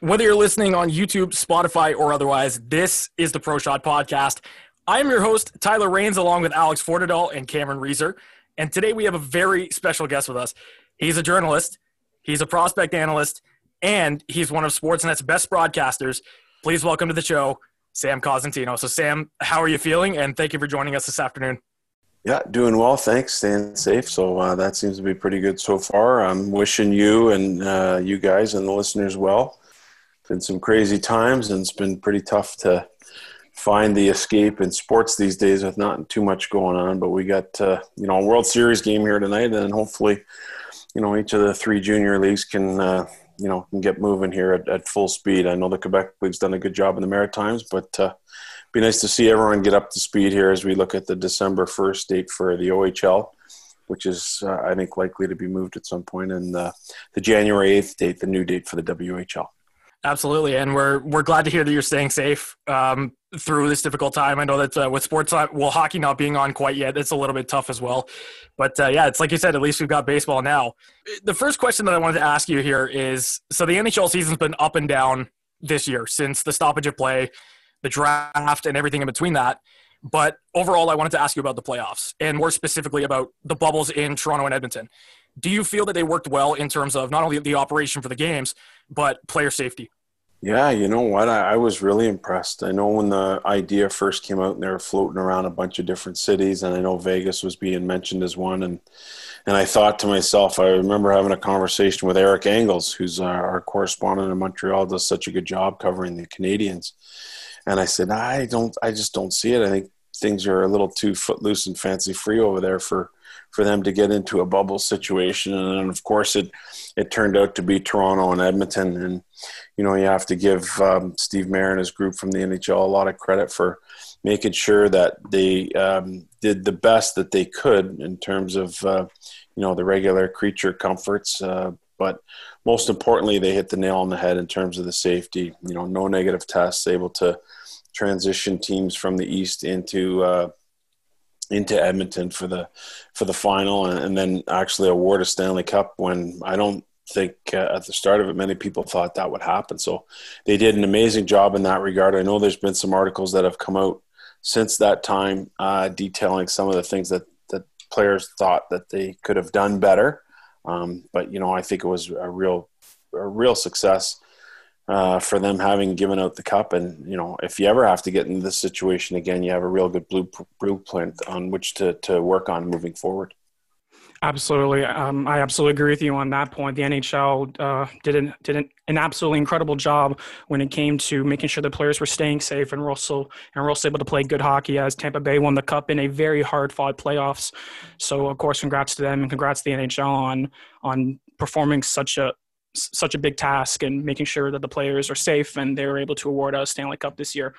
Whether you're listening on YouTube, Spotify, or otherwise, this is the Pro Shot Podcast. I am your host, Tyler Rains, along with Alex Fortadall and Cameron Reesor. And today we have a very special guest with us. He's a journalist, he's a prospect analyst, and he's one of Sportsnet's best broadcasters. Please welcome to the show, Sam Cosentino. So, Sam, how are you feeling? And thank you for joining us this afternoon. Yeah, doing well. Thanks. Staying safe. So uh, that seems to be pretty good so far. I'm wishing you and uh, you guys and the listeners well. Been some crazy times, and it's been pretty tough to find the escape in sports these days with not too much going on. But we got uh, you know a World Series game here tonight, and hopefully, you know each of the three junior leagues can uh, you know can get moving here at, at, full speed. I know the Quebec League's done a good job in the Maritimes, but uh, be nice to see everyone get up to speed here as we look at the December 1st date for the OHL, which is, uh, I think, likely to be moved at some point, and uh, the January 8th date, the new date for the WHL. Absolutely, and we're we're glad to hear that you're staying safe um, through this difficult time. I know that uh, with sports, uh, well, hockey not being on quite yet, it's a little bit tough as well. But uh, yeah, it's like you said. At least we've got baseball now. The first question that I wanted to ask you here is: so the NHL season's been up and down this year since the stoppage of play the draft, and everything in between that. But overall, I wanted to ask you about the playoffs and more specifically about the bubbles in Toronto and Edmonton. Do you feel that they worked well in terms of not only the operation for the games, but player safety? Yeah, you know what? I, I, was really impressed. I know when the idea first came out and they were floating around a bunch of different cities, and I know Vegas was being mentioned as one. And and I thought to myself, I remember having a conversation with Eric Engels, who's our, our correspondent in Montreal, does such a good job covering the Canadiens. And I said, I don't, I just don't see it. I think things are a little too footloose and fancy free over there for, for them to get into a bubble situation. And of course, it, it turned out to be Toronto and Edmonton. And, you know, you have to give um, Steve Mayer and his group from the NHL a lot of credit for making sure that they um, did the best that they could in terms of, uh, you know, the regular creature comforts. Uh, but most importantly, they hit the nail on the head in terms of the safety. You know, no negative tests, able to transition teams from the East into uh, into Edmonton for the for the final, and, and, then actually award a Stanley Cup when I don't think uh, at the start of it many people thought that would happen. So they did an amazing job in that regard. I know there's been some articles that have come out since that time uh, detailing some of the things that that players thought that they could have done better. Um, but you know, I think it was a real a real success uh, for them having given out the cup. And you know, if you ever have to get into this situation again, you have a real good blueprint on which to to work on moving forward. Absolutely, um, I absolutely agree with you on that point. The NHL uh, did an, did an, an, absolutely incredible job when it came to making sure the players were staying safe, and Russell and also able to play good hockey as Tampa Bay won the cup in a very hard fought playoffs. So, of course, congrats to them and congrats to the NHL on on performing such a such a big task and making sure that the players are safe and they were able to award a Stanley Cup this year.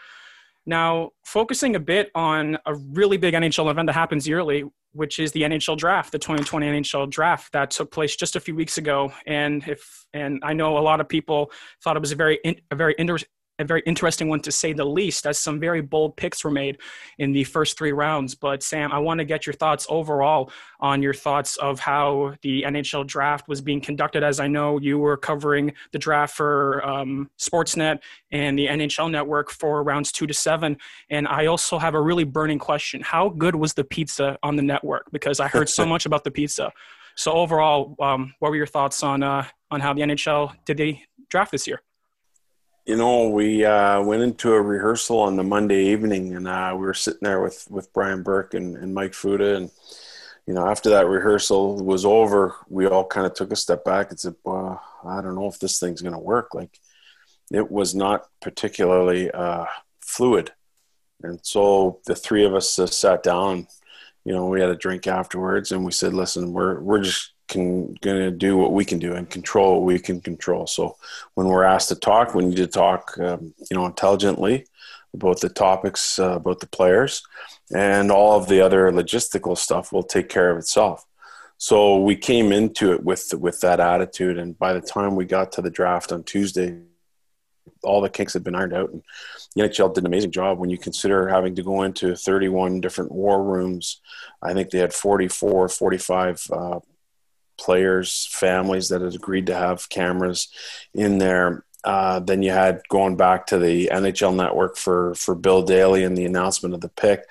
Now, focusing a bit on a really big NHL event that happens yearly, which is the NHL draft, the 2020 NHL draft that took place just a few weeks ago. And if and I know a lot of people thought it was a very a very inter- a very interesting one to say the least, as some very bold picks were made in the first three rounds. But Sam, I want to get your thoughts overall on your thoughts of how the NHL draft was being conducted. As I know you were covering the draft for um, Sportsnet and the NHL Network for rounds two to seven, and I also have a really burning question: How good was the pizza on the network? Because I heard so much about the pizza. So overall, um, what were your thoughts on uh, on how the NHL did the draft this year? You know, we uh, went into a rehearsal on the Monday evening, and uh, we were sitting there with with Brian Burke and, and Mike Futa, and you know, after that rehearsal was over, we all kind of took a step back and said, "Well, I don't know if this thing's going to work." Like, it was not particularly uh, fluid, and so the three of us uh, sat down. You know, we had a drink afterwards, and we said, "Listen, we're we're just can to do what we can do and control what we can control. So when we're asked to talk, we need to talk, um, you know, intelligently about the topics, uh, about the players, and all of the other logistical stuff will take care of itself. So we came into it with with that attitude, and by the time we got to the draft on Tuesday, all the kinks had been ironed out, and the NHL did an amazing job. When you consider having to go into 31 different war rooms, I think they had 44, 45 uh, players, families that had agreed to have cameras in there. uh, then you had going back to the NHL Network for for Bill Daly and the announcement of the pick,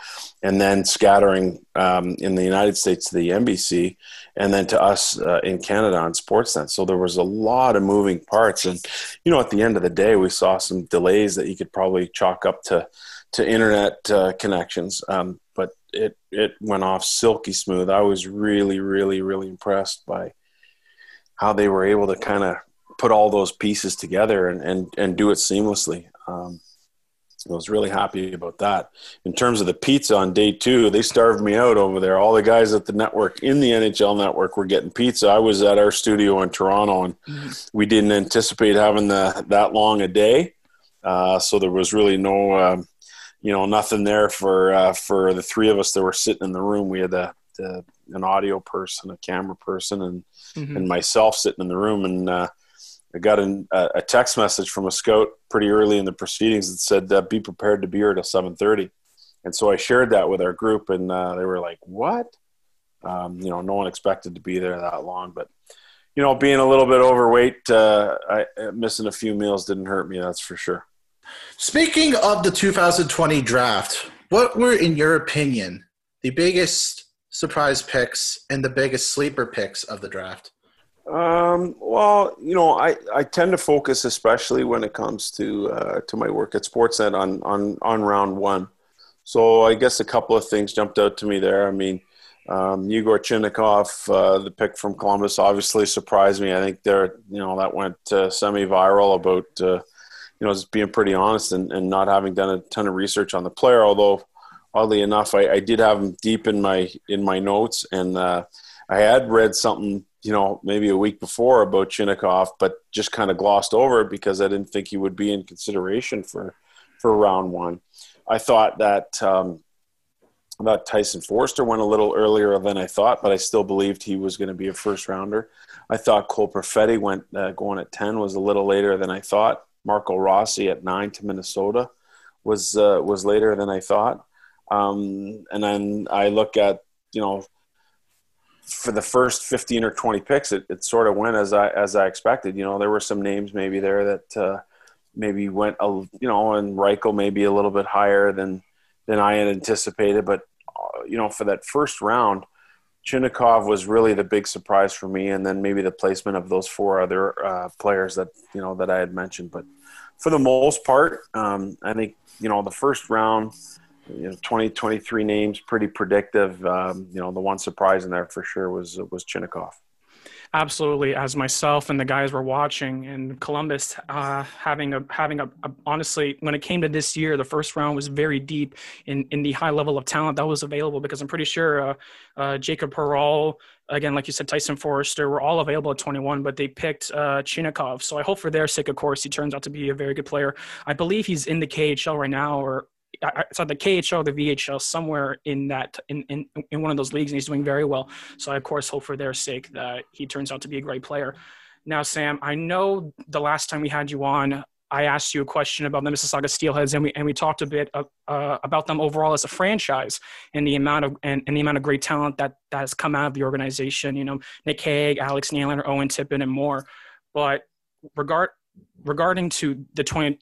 and then scattering um, in the United States to the NBC, and then to us uh, in Canada on Sportsnet. So there was a lot of moving parts, and you know, at the end of the day, we saw some delays that you could probably chalk up to to internet uh, connections. Um, it it went off silky smooth. I was really, really, really impressed by how they were able to kind of put all those pieces together and and, and do it seamlessly. Um, I was really happy about that. In terms of the pizza on day two, they starved me out over there. All the guys at the network in the NHL network were getting pizza. I was at our studio in Toronto, and we didn't anticipate having the, that long a day, uh, so there was really no, uh, you know, nothing there for uh, for the three of us that were sitting in the room. We had a, a an audio person, a camera person, and mm-hmm. and myself sitting in the room, and uh, I got an, a text message from a scout pretty early in the proceedings that said, uh, "Be prepared to be here at 7:30," and so I shared that with our group, and uh, they were like, "What?" Um, you know, no one expected to be there that long, but you know, being a little bit overweight, uh, I, uh, missing a few meals didn't hurt me. That's for sure. Speaking of the 2020 draft, what were, in your opinion, the biggest surprise picks and the biggest sleeper picks of the draft? Um, well, you know, I, I tend to focus, especially when it comes to uh, to my work at Sportsnet, on on on round one. So I guess a couple of things jumped out to me there. I mean, um, Yegor Chinakhov, uh, the pick from Columbus, obviously surprised me. I think there, you know, that went uh, semi-viral about, uh, you know, just being pretty honest and, and not having done a ton of research on the player. Although, oddly enough, I, I did have him deep in my in my notes, and uh, I had read something you know, maybe a week before about Chinakhov, but just kind of glossed over it because I didn't think he would be in consideration for for round one. I thought that um, that Tyson Foerster went a little earlier than I thought, but I still believed he was going to be a first rounder. I thought Cole Perfetti went uh, going at ten was a little later than I thought. Marco Rossi at nine to Minnesota was uh, was later than I thought. Um, and then I look at you know for the first 15 or 20 picks, it, it sort of went as I as I expected. You know, there were some names maybe there that uh, maybe went a you know, and Reichel maybe a little bit higher than than I had anticipated. But uh, you know, for that first round, Chinakhov was really the big surprise for me, and then maybe the placement of those four other uh, players that you know that I had mentioned. But for the most part, um, I think you know the first round you know, 20, 23 names, pretty predictive. Um, you know, the one surprise in there for sure was was Chinakhov. Absolutely, as myself and the guys were watching, and Columbus uh, having a having a, a, honestly, when it came to this year, the first round was very deep in in the high level of talent that was available. Because I'm pretty sure uh, uh, Jacob Perreault, again, like you said, Tyson Foerster were all available at 21, but they picked uh, Chinakhov. So I hope for their sake, of course, he turns out to be a very good player. I believe he's in the KHL right now, or it's the KHL, the VHL, somewhere in that in, in in one of those leagues, and he's doing very well. So I of course hope for their sake that he turns out to be a great player. Now, Sam, I know the last time we had you on, I asked you a question about the Mississauga Steelheads, and we and we talked a bit uh, uh, about them overall as a franchise and the amount of and, and, the amount of great talent that, that has come out of the organization. You know, Nick Hague, Alex Nylander, Owen Tippett, and more. But regard regarding to the 20,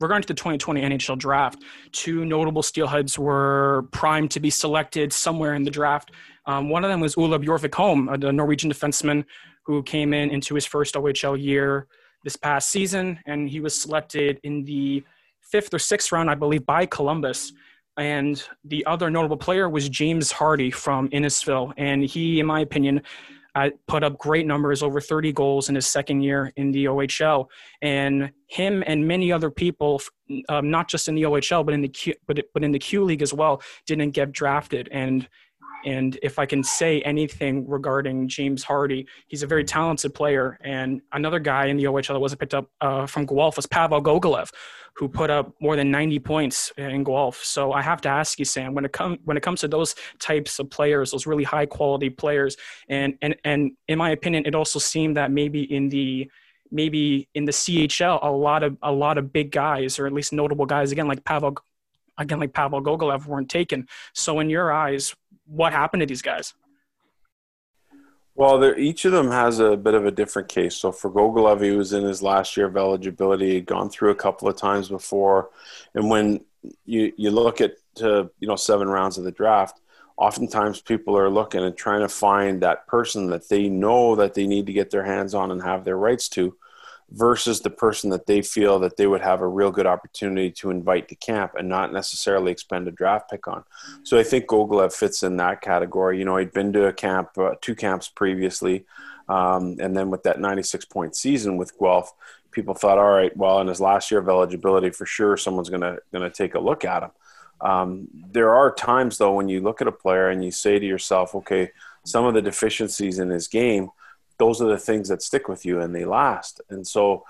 regarding to the 2020 NHL draft, two notable steelheads were primed to be selected somewhere in the draft. Um, one of them was Ole Bjorgvik the Norwegian defenseman who came in into his first OHL year this past season, and he was selected in the fifth or sixth round, I believe, by Columbus. And the other notable player was James Hardy from Innisfil, and he, in my opinion, uh, put up great numbers, over 30 goals in his second year in the OHL. And him and many other people, um, not just in the OHL, but in the Q, but, but in the Q League as well, didn't get drafted. And and if I can say anything regarding James Hardy, he's a very talented player. And another guy in the OHL that wasn't picked up uh, from Guelph was Pavel Gogolev, who put up more than 90 points in Guelph. So I have to ask you, Sam, when it comes when it comes to those types of players, those really high quality players, and and and in my opinion, it also seemed that maybe in the maybe in the CHL, a lot of a lot of big guys, or at least notable guys, again like Pavel, again like Pavel Gogolev, weren't taken. So in your eyes, what happened to these guys? Well, each of them has a bit of a different case. So for Gogolev, he was in his last year of eligibility, he'd gone through a couple of times before, and when you you look at uh, you know seven rounds of the draft, oftentimes people are looking and trying to find that person that they know that they need to get their hands on and have their rights to versus the person that they feel that they would have a real good opportunity to invite to camp and not necessarily expend a draft pick on. So I think Gogolev fits in that category. You know, he'd been to a camp, uh, two camps previously, um, and then with that 96 point season with Guelph, people thought, all right, well, in his last year of eligibility, for sure, someone's gonna gonna take a look at him. Um, there are times though when you look at a player and you say to yourself, okay, some of the deficiencies in his game those are the things that stick with you and they last. And so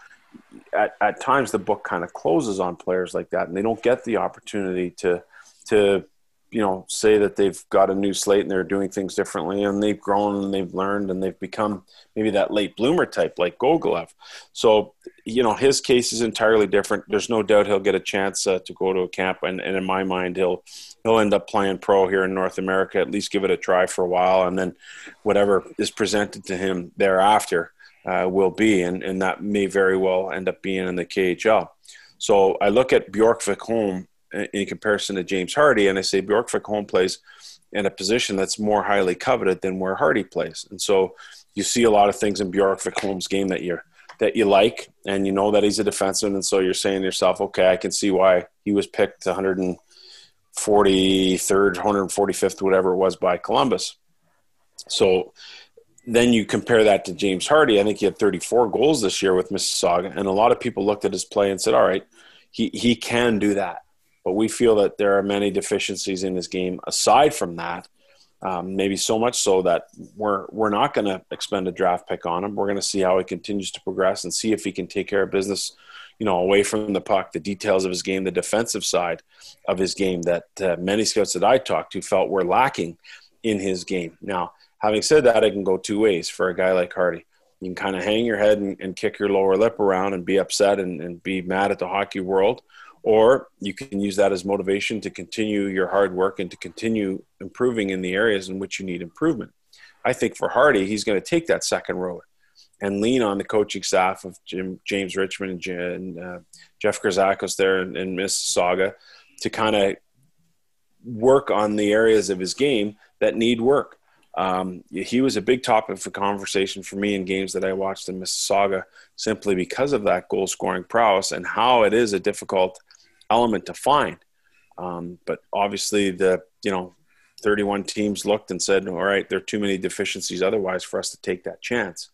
at, at times the book kind of closes on players like that and they don't get the opportunity to, to, you know, say that they've got a new slate and they're doing things differently and they've grown and they've learned and they've become maybe that late bloomer type like Gogolev. So, you know, his case is entirely different. There's no doubt he'll get a chance uh, to go to a camp and, and in my mind, he'll, he'll end up playing pro here in North America, at least give it a try for a while, and then whatever is presented to him thereafter uh, will be, and, and that may very well end up being in the KHL. So I look at Bjorgvik-Holm in comparison to James Hardy, and I say Bjorgvik-Holm plays in a position that's more highly coveted than where Hardy plays, and so you see a lot of things in Bjorgvik-Holm's game that year that you like, and you know that he's a defenseman, and so you're saying to yourself, okay, I can see why he was picked 100 and 43rd, 145th, whatever it was by Columbus. So then you compare that to James Hardy. I think he had 34 goals this year with Mississauga, and a lot of people looked at his play and said, "All right, he he can do that." But we feel that there are many deficiencies in his game aside from that. Um, maybe so much so that we're we're not going to expend a draft pick on him. We're going to see how he continues to progress and see if he can take care of business you know, away from the puck, the details of his game, the defensive side of his game that uh, many scouts that I talked to felt were lacking in his game. Now, having said that, it can go two ways for a guy like Hardy. You can kind of hang your head and, and kick your lower lip around and be upset and, and be mad at the hockey world, or you can use that as motivation to continue your hard work and to continue improving in the areas in which you need improvement. I think for Hardy, he's going to take that second road and lean on the coaching staff of Jim, James Richmond and, uh, Jeff Krizakos there in, in Mississauga to kind of work on the areas of his game that need work. Um, he was a big topic for conversation for me in games that I watched in Mississauga simply because of that goal scoring prowess and how it is a difficult element to find. Um, but obviously, the you know 31 teams looked and said, "All right, there are too many deficiencies otherwise for us to take that chance."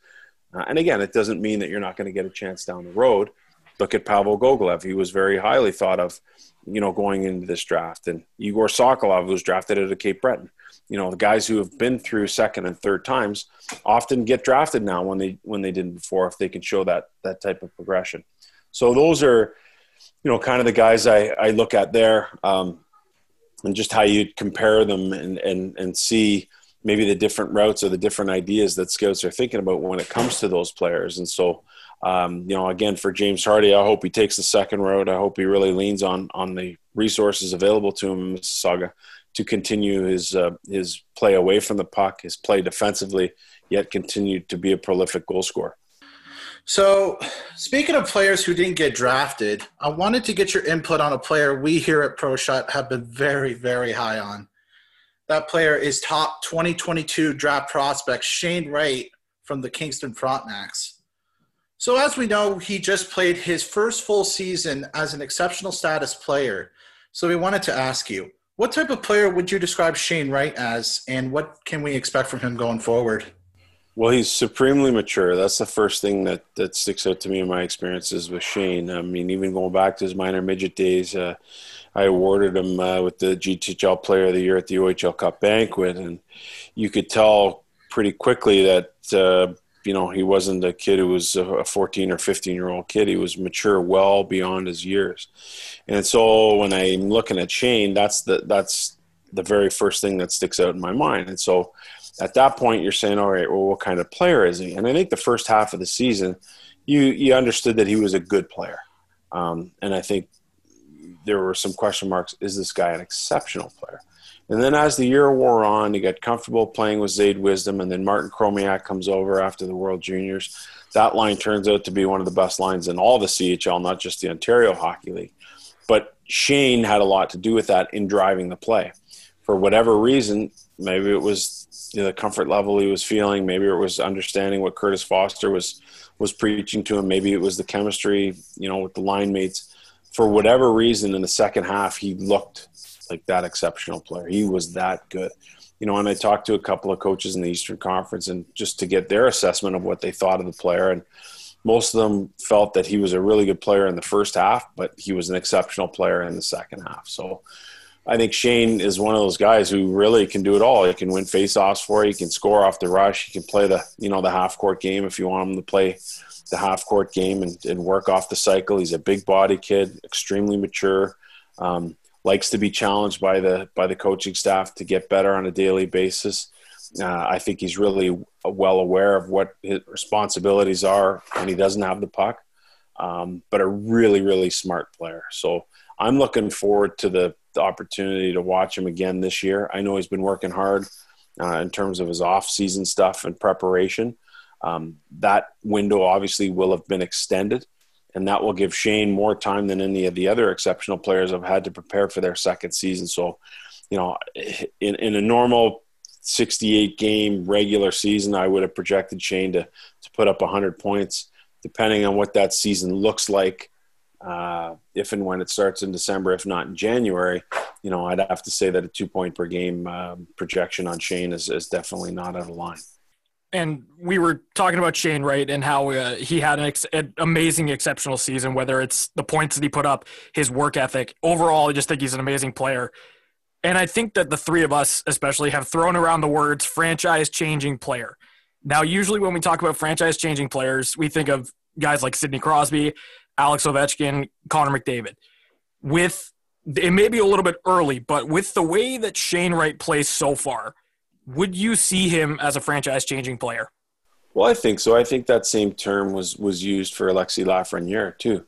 Uh, and again, it doesn't mean that you're not going to get a chance down the road. Look at Pavel Gogolev; he was very highly thought of, you know, going into this draft. And Igor Sokolov was drafted out of Cape Breton. You know, the guys who have been through second and third times often get drafted now when they when they didn't before if they can show that that type of progression. So those are, you know, kind of the guys I, I look at there, um, and just how you compare them and and and see maybe the different routes or the different ideas that scouts are thinking about when it comes to those players. And so, um, you know, again, for James Hardy, I hope he takes the second road. I hope he really leans on on the resources available to him in Mississauga to continue his uh, his play away from the puck, his play defensively, yet continue to be a prolific goal scorer. So, speaking of players who didn't get drafted, I wanted to get your input on a player we here at ProShot have been very, very high on. That player is top 2022 draft prospect Shane Wright from the Kingston Frontenacs. So, as we know, he just played his first full season as an exceptional status player. So, we wanted to ask you what type of player would you describe Shane Wright as, and what can we expect from him going forward? Well, he's supremely mature. That's the first thing that, that sticks out to me in my experiences with Shane. I mean, even going back to his minor midget days, uh, I awarded him uh, with the GTHL Player of the Year at the OHL Cup banquet, and you could tell pretty quickly that uh, you know he wasn't a kid who was a 14 or 15 year old kid. He was mature well beyond his years, and so when I'm looking at Shane, that's the that's the very first thing that sticks out in my mind, and so. At that point, you're saying, "All right, well, what kind of player is he?" And I think the first half of the season, you you understood that he was a good player, um, and I think there were some question marks. Is this guy an exceptional player? And then as the year wore on, he got comfortable playing with Zayde Wisdom, and then Martin Chromiak comes over after the World Juniors. That line turns out to be one of the best lines in all the CHL, not just the Ontario Hockey League. But Shane had a lot to do with that in driving the play. For whatever reason, maybe it was you know, the comfort level he was feeling, maybe it was understanding what Kurtis Foster was was preaching to him, maybe it was the chemistry, you know, with the line mates. For whatever reason, in the second half, he looked like that exceptional player. He was that good. You know, and I talked to a couple of coaches in the Eastern Conference and just to get their assessment of what they thought of the player. And most of them felt that he was a really good player in the first half, but he was an exceptional player in the second half. So I think Shane is one of those guys who really can do it all. He can win faceoffs for you. He can score off the rush. He can play the you know the half court game if you want him to play the half court game and, and work off the cycle. He's a big body kid, extremely mature. Um, likes to be challenged by the by the coaching staff to get better on a daily basis. Uh, I think he's really well aware of what his responsibilities are when he doesn't have the puck, um, but a really really smart player. So I'm looking forward to the, the, opportunity to watch him again this year. I know he's been working hard uh, in terms of his off season stuff and preparation. Um, that window obviously will have been extended and that will give Shane more time than any of the other exceptional players have had to prepare for their second season. So, you know, in, in a normal 68 game regular season, I would have projected Shane to, to put up 100 points, depending on what that season looks like. Uh, if and when it starts in December, if not in January, you know, I'd have to say that a two point per game uh, projection on Shane is, is definitely not out of line and we were talking about Shane Wright, and how uh, he had an, ex- an, amazing, exceptional season. Whether it's the points that he put up, his work ethic, overall, I just think he's an amazing player. And I think that the three of us, especially, have thrown around the words franchise-changing player. Now, usually when we talk about franchise-changing players, we think of guys like Sidney Crosby, Alex Ovechkin, Connor McDavid. With it may be a little bit early, but with the way that Shane Wright plays so far, would you see him as a franchise changing player? Well, I think so. I think that same term was was used for Alexis Lafreniere too.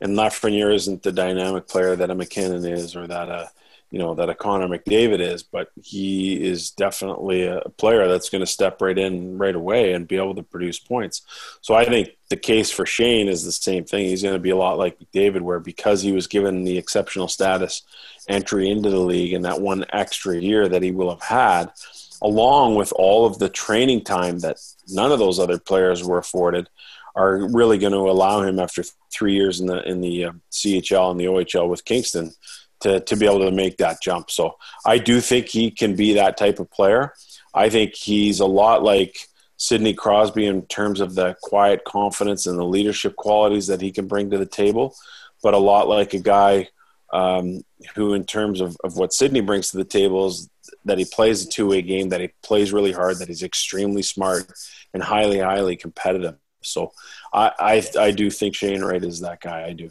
And Lafreniere isn't the dynamic player that a MacKinnon is or that a you know that a Connor McDavid is, but he is definitely a player that's going to step right in right away and be able to produce points. So I think the case for Shane is the same thing. He's going to be a lot like McDavid, where because he was given the exceptional status entry into the league and that one extra year that he will have had, along with all of the training time that none of those other players were afforded, are really going to allow him after three years in the in the uh, CHL and the OHL with Kingston to to be able to make that jump. So I do think he can be that type of player. I think he's a lot like Sidney Crosby in terms of the quiet confidence and the leadership qualities that he can bring to the table, but a lot like a guy um, who, in terms of, of what Sidney brings to the table, is that he plays a two way game, that he plays really hard, that he's extremely smart and highly, highly competitive. So I, I, I do think Shane Wright is that guy. I do.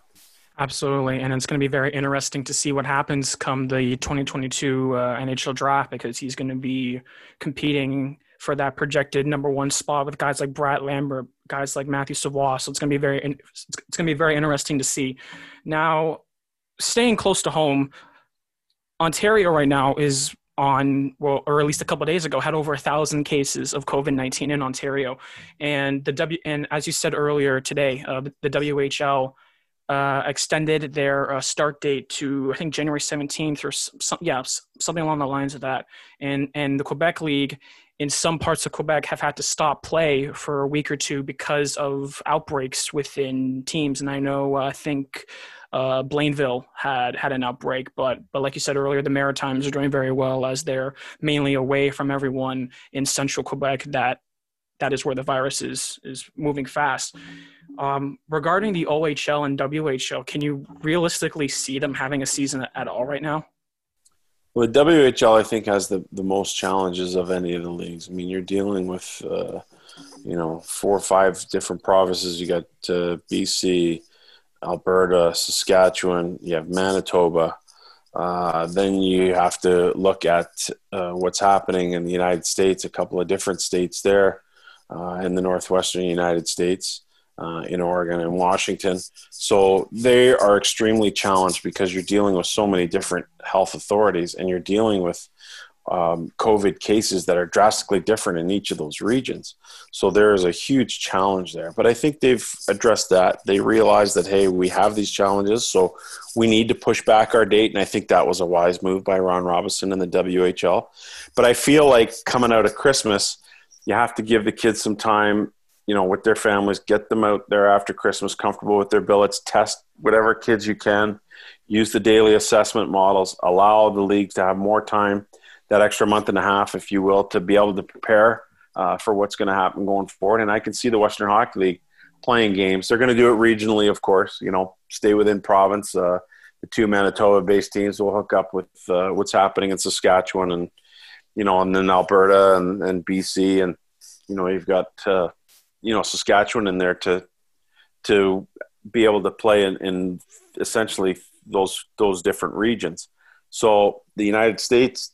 Absolutely, and it's going to be very interesting to see what happens come the 2022 uh, NHL draft because he's going to be competing for that projected number one spot with guys like Brad Lambert, guys like Matthew Savoie. So it's going to be very it's going to be very interesting to see. Now, staying close to home, Ontario right now is on well or at least a couple days ago had over a thousand cases of covid-19 in ontario and the w and as you said earlier today uh, the whl uh, extended their uh, start date to i think january 17th or some yeah something along the lines of that and and the quebec league in some parts of quebec have had to stop play for a week or two because of outbreaks within teams and i know uh, i think uh, Blainville had had an outbreak, but but like you said earlier, the Maritimes are doing very well as they're mainly away from everyone in central Quebec. That that is where the virus is is moving fast. Um, regarding the OHL and WHL, can you realistically see them having a season at all right now? Well, the WHL I think has the the most challenges of any of the leagues. I mean, you're dealing with uh, you know four or five different provinces. You got uh, BC, Alberta, Saskatchewan, you have Manitoba. Uh, then you have to look at uh, what's happening in the United States, a couple of different states there uh, in the northwestern United States. Uh, in Oregon and Washington. So they are extremely challenged because you're dealing with so many different health authorities and you're dealing with um, COVID cases that are drastically different in each of those regions. So there is a huge challenge there. But I think they've addressed that. They realize that, hey, we have these challenges, so we need to push back our date. And I think that was a wise move by Ron Robison and the WHL. But I feel like coming out of Christmas, you have to give the kids some time you know, with their families, get them out there after Christmas, comfortable with their billets, test whatever kids you can, use the daily assessment models, allow the leagues to have more time, that extra month and a half, if you will, to be able to prepare uh, for what's going to happen going forward. And I can see the Western Hockey League playing games. They're going to do it regionally, of course, you know, stay within province. Uh, the two Manitoba based teams will hook up with uh, what's happening in Saskatchewan and, you know, and then Alberta and, and BC. And, you know, you've got, uh, you know Saskatchewan in there to to be able to play in, in essentially those those different regions. So the United States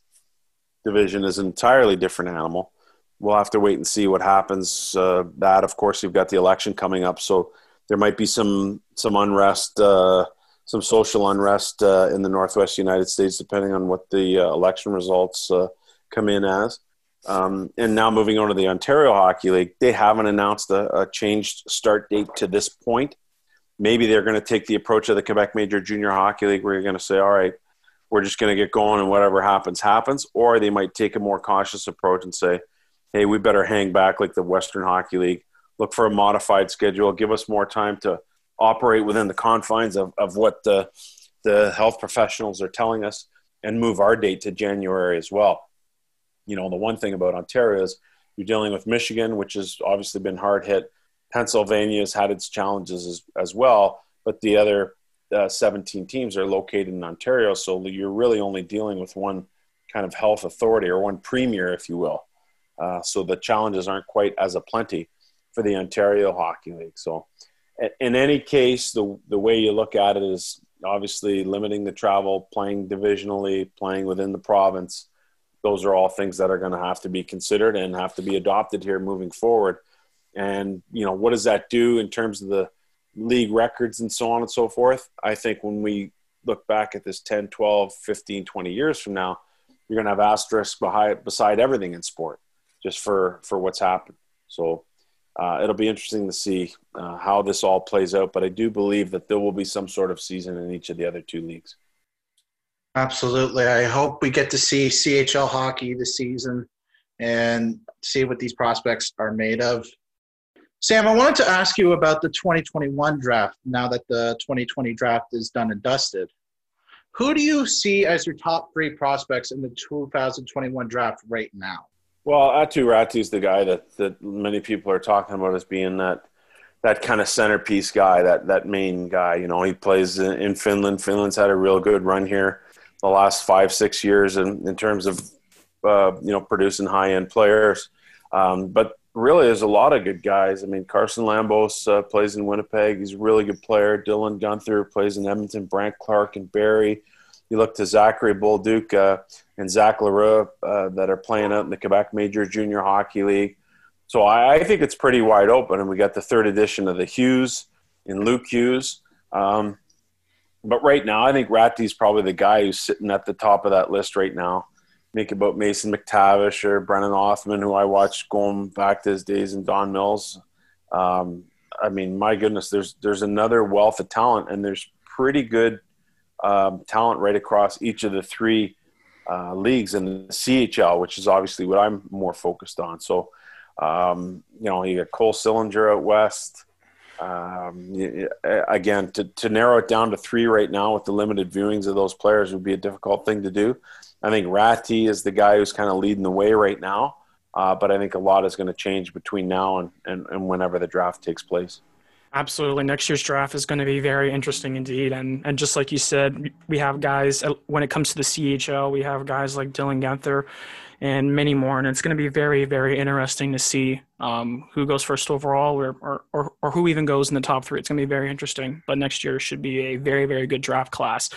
division is an entirely different animal. We'll have to wait and see what happens. Uh, that, of course, you've got the election coming up, so there might be some some unrest, uh, some social unrest uh, in the Northwest United States, depending on what the uh, election results uh, come in as. Um, and now moving on to the Ontario Hockey League, they haven't announced a, a changed start date to this point. Maybe they're going to take the approach of the Quebec Major Junior Hockey League, where you're going to say, "All right, we're just going to get going, and whatever happens, happens." Or they might take a more cautious approach and say, "Hey, we better hang back like the Western Hockey League. Look for a modified schedule. Give us more time to operate within the confines of, of what the the health professionals are telling us, and move our date to January as well." You know, the one thing about Ontario is you're dealing with Michigan, which has obviously been hard hit. Pennsylvania has had its challenges as, as well, but the other uh, 17 teams are located in Ontario, so you're really only dealing with one kind of health authority or one premier, if you will. Uh, so the challenges aren't quite as aplenty for the Ontario Hockey League. So, in any case, the the way you look at it is obviously limiting the travel, playing divisionally, playing within the province those are all things that are going to have to be considered and have to be adopted here moving forward. And, you know, what does that do in terms of the league records and so on and so forth? I think when we look back at this 10, 12, 15, 20 years from now, you're going to have asterisks behind, beside everything in sport just for, for what's happened. So uh, it'll be interesting to see uh, how this all plays out. But I do believe that there will be some sort of season in each of the other two leagues. Absolutely. I hope we get to see CHL hockey this season and see what these prospects are made of. Sam, I wanted to ask you about the 2021 draft now that the 2020 draft is done and dusted. Who do you see as your top three prospects in the 2021 draft right now? Well, Aatu Räty is the guy that, that many people are talking about as being that that kind of centerpiece guy, that that main guy. You know, he plays in Finland. Finland's had a real good run here the last five six years in, in terms of uh, you know producing high end players. Um, but really, there's a lot of good guys. I mean, Carson Lambos uh, plays in Winnipeg. He's a really good player. Dylan Guenther plays in Edmonton. Brandt Clarke and Barrie. You look to Zachary Bolduc uh, and Zach L'Heureux uh, that are playing out in the Quebec Major Junior Hockey League. So I, I, think it's pretty wide open. And we got the third edition of the Hughes in Luke Hughes. Um, but right now, I think Räty's probably the guy who's sitting at the top of that list right now. Make about Mason McTavish or Brennan Othmann, who I watched going back to his days in Don Mills. Um, I mean, my goodness, there's there's another wealth of talent, and there's pretty good um, talent right across each of the three uh, leagues in the CHL, which is obviously what I'm more focused on. So, um, you know, you got Cole Sillinger out west. Um, again, to, to narrow it down to three right now with the limited viewings of those players would be a difficult thing to do. I think Räty is the guy who's kind of leading the way right now, uh, but I think a lot is going to change between now and, and, and whenever the draft takes place. Absolutely. Next year's draft is going to be very interesting indeed. And and just like you said, we have guys uh, when it comes to the CHL, we have guys like Dylan Guenther and many more. And it's going to be very, very interesting to see um, who goes first overall or, or, or, or, who even goes in the top three. It's going to be very interesting. But next year should be a very, very good draft class.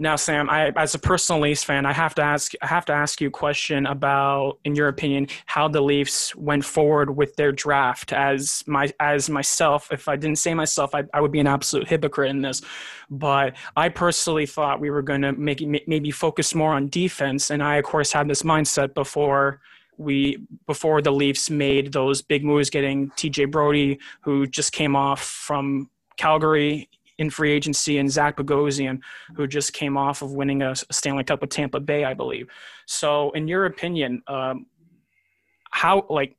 Now, Sam, I, as a personal Leafs fan, I have to ask. I have to ask you a question about, in your opinion, how the Leafs went forward with their draft. As my as myself, if I didn't say myself, I, I would be an absolute hypocrite in this. But I personally thought we were going to make maybe focus more on defense, and I, of course, had this mindset before we before the Leafs made those big moves, getting TJ Brodie, who just came off from Calgary in free agency, and Zach Bogosian, who just came off of winning a Stanley Cup with Tampa Bay, I believe. So, in your opinion, um, how like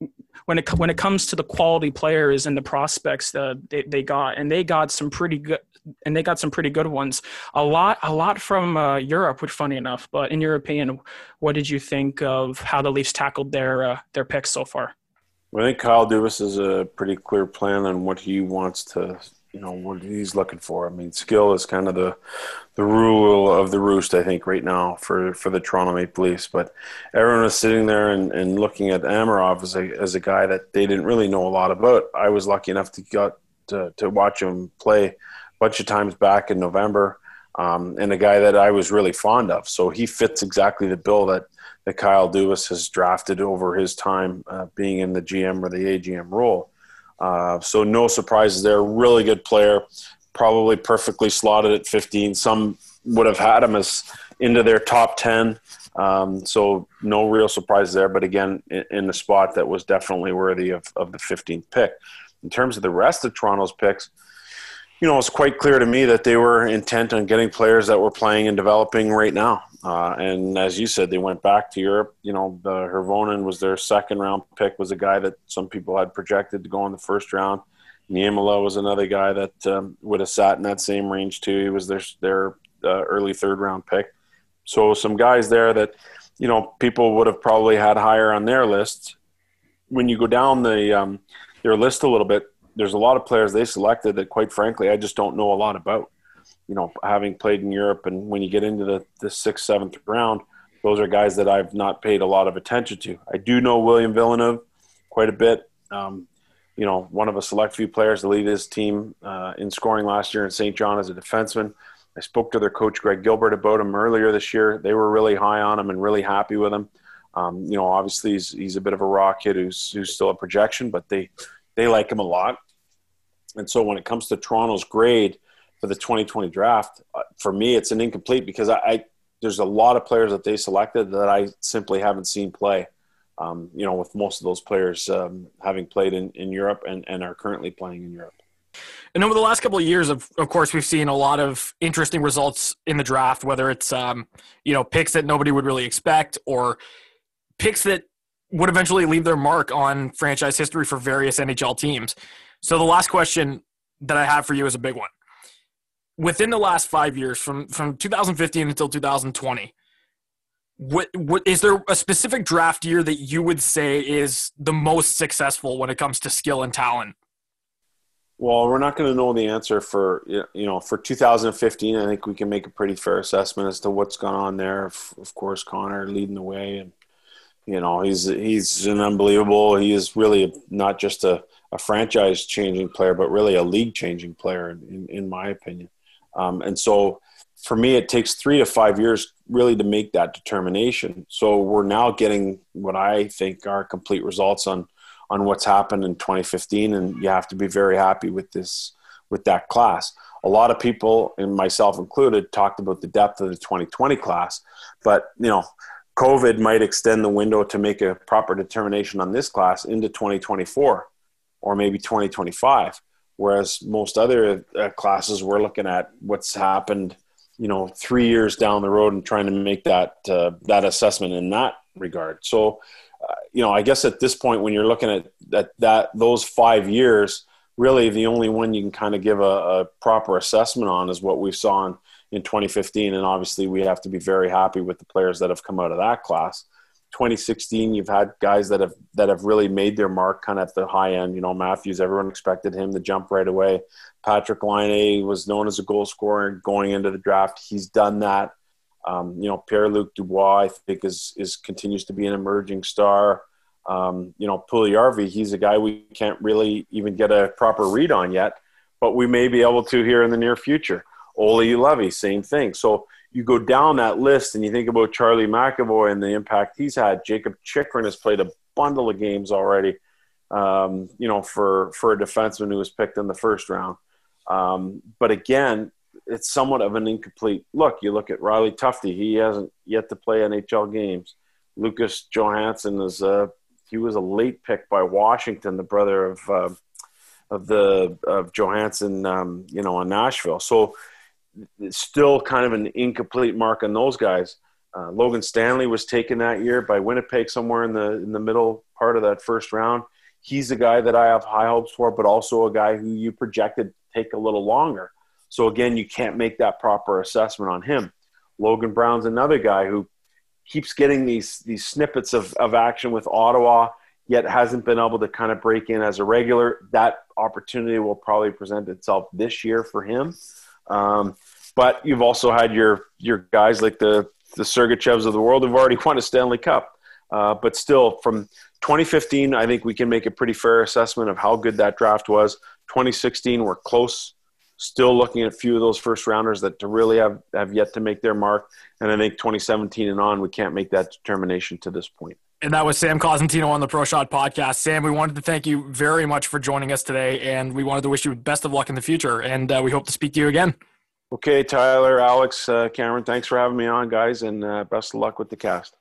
when it when it comes to the quality players and the prospects that they, they got, and they got some pretty good and they got some pretty good ones. A lot, a lot from uh, Europe, which funny enough. But in your opinion, what did you think of how the Leafs tackled their uh, their picks so far? I think Kyle Dubas is a pretty clear plan on what he wants to, you know, what he's looking for. I mean, skill is kind of the the rule of the roost, I think, right now for, for the Toronto Maple Leafs. But everyone was sitting there and, and looking at Amirov as a as a guy that they didn't really know a lot about. I was lucky enough to get to, to watch him play a bunch of times back in November, um, and a guy that I was really fond of. So he fits exactly the bill that, that Kyle Dubas has drafted over his time uh, being in the GM or the AGM role. Uh, so no surprises there. Really good player, probably perfectly slotted at 15. Some would have had him as into their top 10. Um, so no real surprises there. But again, in, in, the spot that was definitely worthy of, of the 15th pick. In terms of the rest of Toronto's picks, you know, it's quite clear to me that they were intent on getting players that were playing and developing right now. Uh, and as you said, they went back to Europe. You know, the Hirvonen was their second round pick, was a guy that some people had projected to go in the first round. Niemela was another guy that um, would have sat in that same range too. He was their their uh, early third round pick. So some guys there that you know people would have probably had higher on their list. When you go down the um, their list a little bit, there's a lot of players they selected that, quite frankly, I just don't know a lot about. You know, having played in Europe, and when you get into the, the sixth, seventh round, those are guys that I've not paid a lot of attention to. I do know William Villeneuve quite a bit. Um, you know, one of a select few players to lead his team uh, in scoring last year in St. John as a defenseman. I spoke to their coach Greg Gilbert about him earlier this year. They were really high on him and really happy with him. Um, you know, obviously he's, he's a bit of a raw kid who's who's still a projection, but they they like him a lot. And so when it comes to Toronto's grade for the 2020 draft, uh, for me, it's an incomplete because I, I, there's a lot of players that they selected that I simply haven't seen play. Um, you know, with most of those players um, having played in, in Europe and, and are currently playing in Europe. And over the last couple of years, of, of course, we've seen a lot of interesting results in the draft, whether it's, um, you know, picks that nobody would really expect or picks that would eventually leave their mark on franchise history for various NHL teams. So the last question that I have for you is a big one. Within the last five years, from from 2015 until 2020, what what is there a specific draft year that you would say is the most successful when it comes to skill and talent? Well, we're not going to know the answer for you know for 2015. I think we can make a pretty fair assessment as to what's gone on there. Of course, Connor leading the way, and you know he's he's an unbelievable. He is really not just a a franchise changing player, but really a league changing player, in, in my opinion. Um, and so for me, it takes three to five years really to make that determination. So we're now getting what I think are complete results on on what's happened in 2015, and you have to be very happy with this with that class. A lot of people, and myself included, talked about the depth of the 2020 class, but you know. COVID might extend the window to make a proper determination on this class into 2024 or maybe 2025. Whereas most other uh, classes, we're looking at what's happened, you know, three years down the road and trying to make that uh, that assessment in that regard. So, uh, you know, I guess at this point, when you're looking at that, that those five years, really the only one you can kind of give a, a proper assessment on is what we saw in, in 2015. And obviously, we have to be very happy with the players that have come out of that class. 2016, you've had guys that have that have really made their mark, kind of at the high end. You know, Matthews, everyone expected him to jump right away. Patrick Laine was known as a goal scorer going into the draft. He's done that. Um, you know, Pierre Luc Dubois, I think, is is continues to be an emerging star. Um, you know, Puljujarvi, he's a guy we can't really even get a proper read on yet, but we may be able to here in the near future. Olli Juolevi, same thing. So you go down that list and you think about Charlie McAvoy and the impact he's had. Jakob Chychrun has played a bundle of games already. Um, you know, for for a defenseman who was picked in the first round. Um, but again, it's somewhat of an incomplete look. You look at Riley Tufte; he hasn't yet to play NHL games. Lucas Johansen is a he was a late pick by Washington, the brother of uh, of the of Johansen, um, you know, in Nashville. So it's still kind of an incomplete mark on those guys. Uh, Logan Stanley was taken that year by Winnipeg somewhere in the in the middle part of that first round. He's a guy that I have high hopes for, but also a guy who you projected take a little longer. So again, you can't make that proper assessment on him. Logan Brown's another guy who keeps getting these these snippets of, of action with Ottawa, yet hasn't been able to kind of break in as a regular. That opportunity will probably present itself this year for him. Um, but you've also had your your guys like the the Sergachevs of the world who've already won a Stanley Cup. Uh, but still, from 2015, I think we can make a pretty fair assessment of how good that draft was. 2016, we're close. Still looking at a few of those first rounders that to really have, have yet to make their mark. And I think 2017 and on, we can't make that determination to this point. And that was Sam Cosentino on the Pro Shot podcast. Sam, we wanted to thank you very much for joining us today, and we wanted to wish you best of luck in the future. And uh, we hope to speak to you again. Okay, Tyler, Alex, uh, Cameron, thanks for having me on, guys, and uh, best of luck with the cast.